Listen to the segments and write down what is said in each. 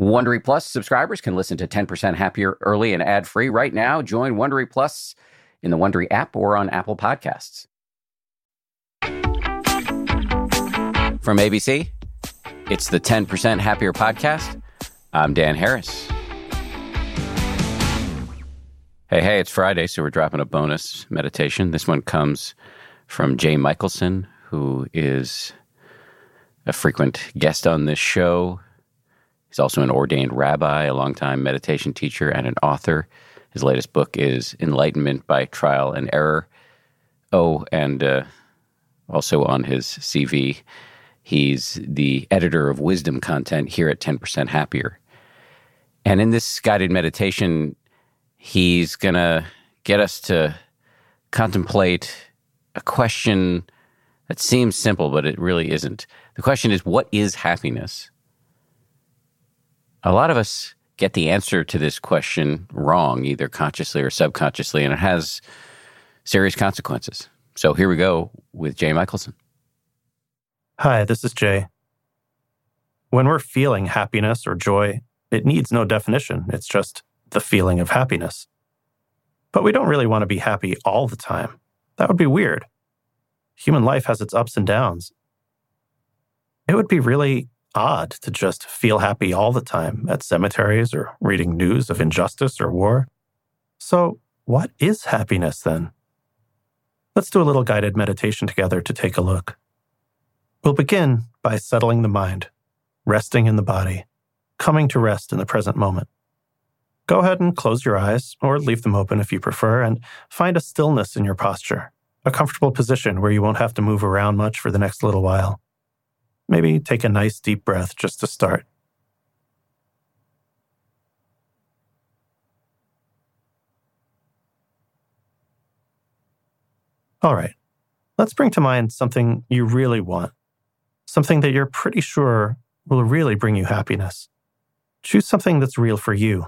Wondery Plus subscribers can listen to 10% Happier early and ad free right now. Join Wondery Plus in the Wondery app or on Apple Podcasts. From ABC, it's the 10% Happier podcast. I'm Dan Harris. Hey, hey, it's Friday, so we're dropping a bonus meditation. This one comes from Jay Michaelson, who is a frequent guest on this show. He's also an ordained rabbi, a longtime meditation teacher, and an author. His latest book is Enlightenment by Trial and Error. Oh, and uh, also on his CV, he's the editor of wisdom content here at 10% Happier. And in this guided meditation, he's going to get us to contemplate a question that seems simple, but it really isn't. The question is, what is happiness? A lot of us get the answer to this question wrong, either consciously or subconsciously, and it has serious consequences. So here we go with Jay Michaelson. Hi, this is Jay. When we're feeling happiness or joy, it needs no definition. It's just the feeling of happiness. But we don't really want to be happy all the time. That would be weird. Human life has its ups and downs. It would be really odd to just feel happy all the time at cemeteries or reading news of injustice or war. So, what is happiness then? Let's do a little guided meditation together to take a look. We'll begin by settling the mind, resting in the body, coming to rest in the present moment. Go ahead and close your eyes, or leave them open if you prefer, and find a stillness in your posture, a comfortable position where you won't have to move around much for the next little while. Maybe take a nice deep breath just to start. All right, let's bring to mind something you really want, something that you're pretty sure will really bring you happiness. Choose something that's real for you.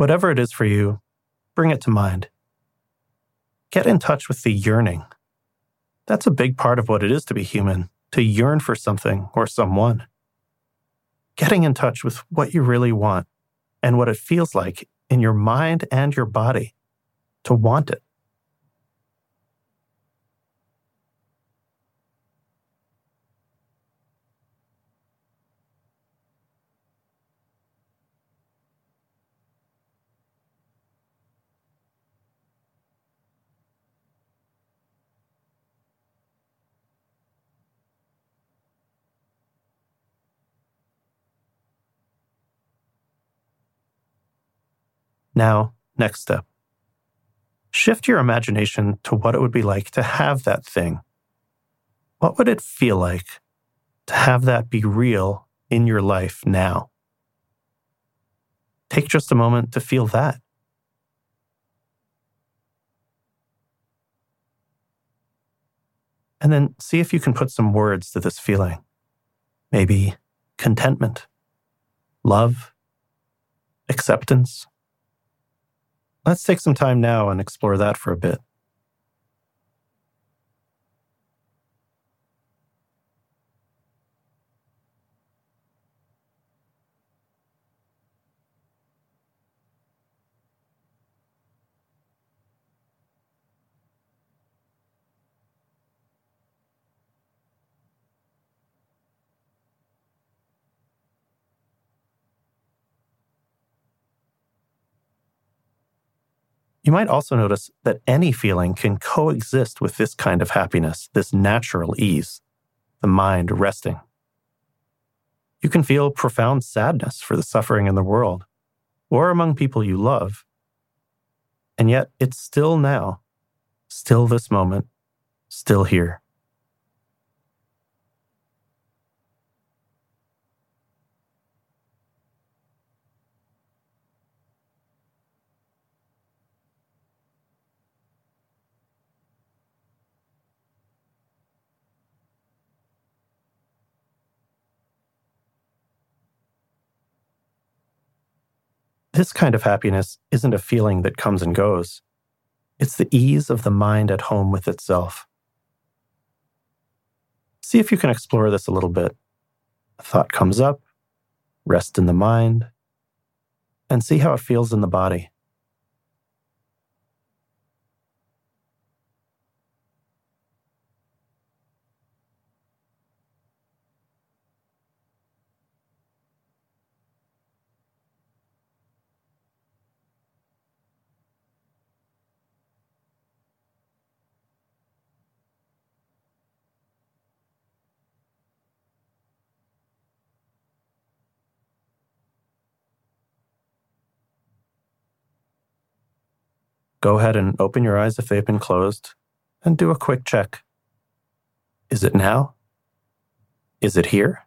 Whatever it is for you, bring it to mind. Get in touch with the yearning. That's a big part of what it is to be human, to yearn for something or someone. Getting in touch with what you really want and what it feels like in your mind and your body to want it. Now, next step. Shift your imagination to what it would be like to have that thing. What would it feel like to have that be real in your life now? Take just a moment to feel that. And then see if you can put some words to this feeling. Maybe contentment, love, acceptance, Let's take some time now and explore that for a bit. You might also notice that any feeling can coexist with this kind of happiness, this natural ease, the mind resting. You can feel profound sadness for the suffering in the world or among people you love. And yet it's still now, still this moment, still here. This kind of happiness isn't a feeling that comes and goes. It's the ease of the mind at home with itself. See if you can explore this a little bit. A thought comes up, rest in the mind, and see how it feels in the body. Go ahead and open your eyes if they've been closed and do a quick check. Is it now? Is it here?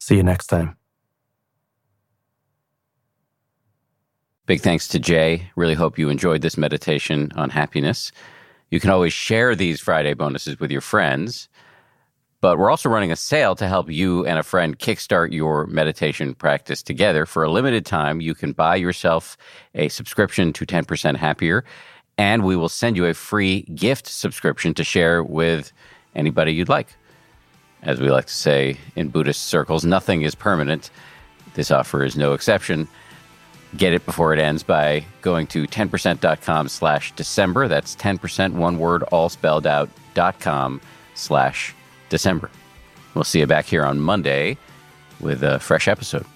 See you next time. Big thanks to Jay. Really hope you enjoyed this meditation on happiness. You can always share these Friday bonuses with your friends. But we're also running a sale to help you and a friend kickstart your meditation practice together. For a limited time, you can buy yourself a subscription to 10% Happier, and we will send you a free gift subscription to share with anybody you'd like. As we like to say in Buddhist circles, nothing is permanent. This offer is no exception. Get it before it ends by going to 10%.com slash December. That's 10%, one word, all spelled out, dot com slash December. We'll see you back here on Monday with a fresh episode.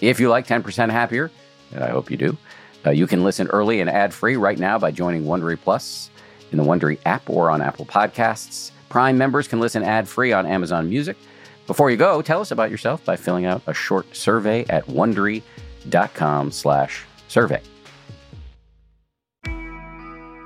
If you like 10% Happier, and I hope you do, uh, you can listen early and ad free right now by joining Wondery Plus in the Wondery app or on Apple Podcasts. Prime members can listen ad free on Amazon Music. Before you go, tell us about yourself by filling out a short survey at wondery.com/slash survey.